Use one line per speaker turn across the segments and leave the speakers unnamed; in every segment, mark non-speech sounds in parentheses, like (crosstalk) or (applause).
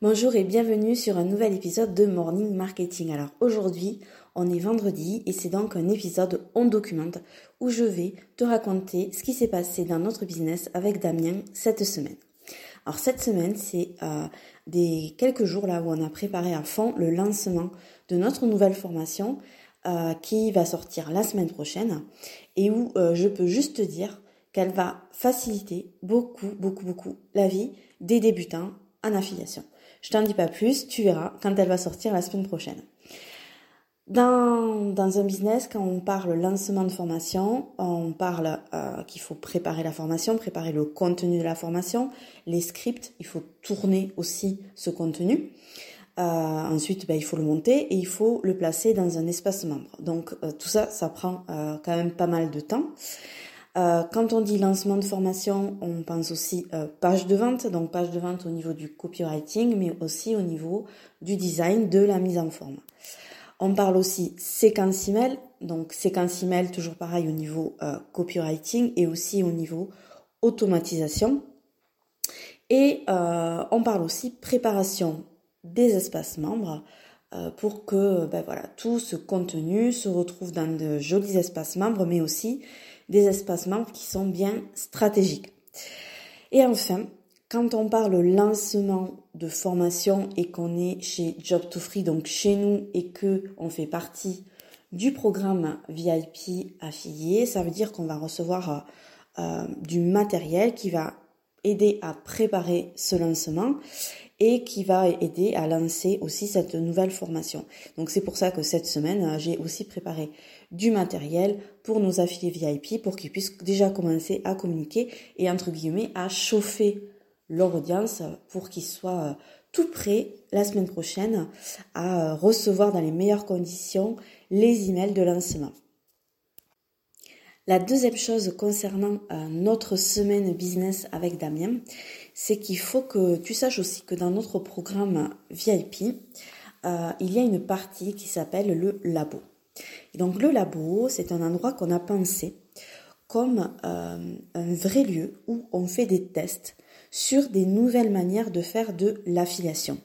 Bonjour et bienvenue sur un nouvel épisode de Morning Marketing. Alors aujourd'hui, on est vendredi et c'est donc un épisode on documente où je vais te raconter ce qui s'est passé dans notre business avec Damien cette semaine. Alors cette semaine, c'est euh, des quelques jours là où on a préparé à fond le lancement de notre nouvelle formation euh, qui va sortir la semaine prochaine et où euh, je peux juste te dire qu'elle va faciliter beaucoup, beaucoup, beaucoup la vie des débutants en affiliation. Je t'en dis pas plus, tu verras quand elle va sortir la semaine prochaine. Dans, un business, quand on parle lancement de formation, on parle euh, qu'il faut préparer la formation, préparer le contenu de la formation, les scripts, il faut tourner aussi ce contenu. Euh, ensuite, ben, il faut le monter et il faut le placer dans un espace membre. Donc euh, tout ça, ça prend quand même pas mal de temps. Euh, quand on dit lancement de formation, on pense aussi euh, page de vente, donc page de vente au niveau du copywriting, mais aussi au niveau du design, de la mise en forme. On parle aussi séquence email, donc séquence email toujours pareil au niveau euh, copywriting et aussi au niveau automatisation. Et on parle aussi préparation des espaces membres pour que ben voilà, tout ce contenu se retrouve dans de jolis espaces membres, mais aussi des espaces membres qui sont bien stratégiques. Et enfin, quand on parle lancement de formation et qu'on est chez Job to Free, donc chez nous, et que on fait partie du programme VIP affilié, ça veut dire qu'on va recevoir euh, du matériel qui va aider à préparer ce lancement et qui va aider à lancer aussi cette nouvelle formation. Donc c'est pour ça que cette semaine, j'ai aussi préparé du matériel pour nos affiliés VIP pour qu'ils puissent déjà commencer à communiquer et entre guillemets à chauffer leur audience pour qu'ils soient euh, tout prêts la semaine prochaine à euh, recevoir dans les meilleures conditions les emails de lancement. La deuxième chose concernant euh, notre semaine business avec Damien, c'est qu'il faut que tu saches aussi que dans notre programme VIP, il y a une partie qui s'appelle le labo donc le labo, c'est un endroit qu'on a pensé comme euh, un vrai lieu où on fait des tests sur des nouvelles manières de faire de l'affiliation.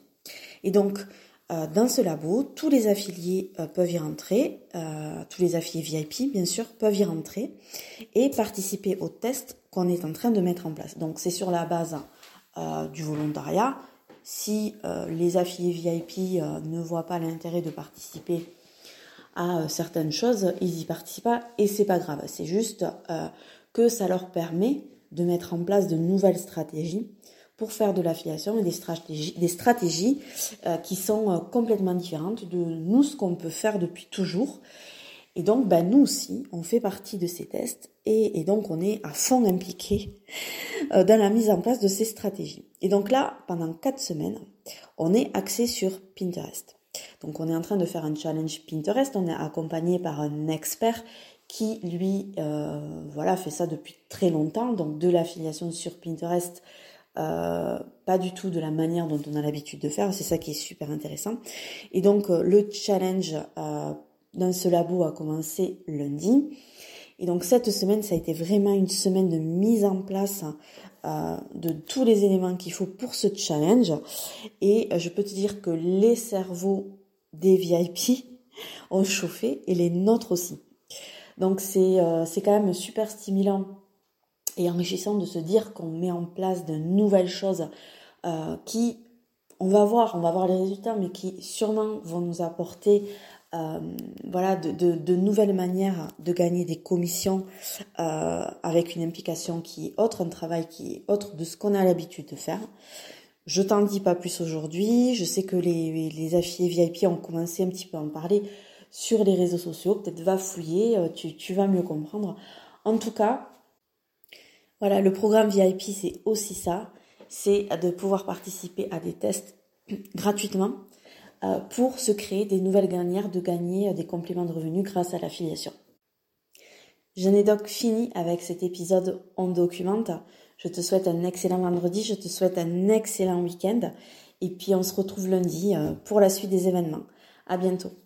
Et donc, euh, dans ce labo, tous les affiliés euh, peuvent y rentrer, tous les affiliés VIP, bien sûr, peuvent y rentrer et participer aux tests qu'on est en train de mettre en place. Donc, c'est sur la base du volontariat. Si les affiliés VIP ne voient pas l'intérêt de participer à euh, certaines choses, ils y participent pas et c'est pas grave. C'est juste euh, que ça leur permet de mettre en place de nouvelles stratégies pour faire de l'affiliation et des stratégies, des stratégies euh, qui sont complètement différentes de nous ce qu'on peut faire depuis toujours. Et donc, ben, nous aussi, on fait partie de ces tests et, et donc on est à fond impliqué dans la mise en place de ces stratégies. Et donc là, pendant quatre semaines, on est axé sur Pinterest. Donc on est en train de faire un challenge Pinterest, on est accompagné par un expert qui lui euh, voilà fait ça depuis très longtemps, donc de l'affiliation sur Pinterest, euh, pas du tout de la manière dont on a l'habitude de faire, c'est ça qui est super intéressant. Et donc euh, le challenge dans ce labo a commencé lundi. Et donc cette semaine, ça a été vraiment une semaine de mise en place de tous les éléments qu'il faut pour ce challenge. Et je peux te dire que les cerveaux des VIP ont chauffé et les nôtres aussi. Donc c'est euh, quand même super stimulant et enrichissant de se dire qu'on met en place de nouvelles choses euh, qui, on va voir, on va voir les résultats, mais qui sûrement vont nous apporter euh, voilà de, nouvelles manières de gagner des commissions avec une implication qui est autre, un travail qui est autre de ce qu'on a l'habitude de faire. Je t'en dis pas plus aujourd'hui. Je sais que les, les affiliés VIP ont commencé un petit peu à en parler sur les réseaux sociaux. Peut-être va fouiller, euh, tu vas mieux comprendre. En tout cas, voilà, le programme VIP, c'est aussi ça. C'est de pouvoir participer à des tests (clears throat) gratuitement euh, pour se créer des nouvelles gagnères, de gagner euh, des compléments de revenus grâce à l'affiliation. Je n'ai donc fini avec cet épisode en documente. Je te souhaite un excellent vendredi, je te souhaite un excellent week-end et puis on se retrouve lundi euh, pour la suite des événements. À bientôt.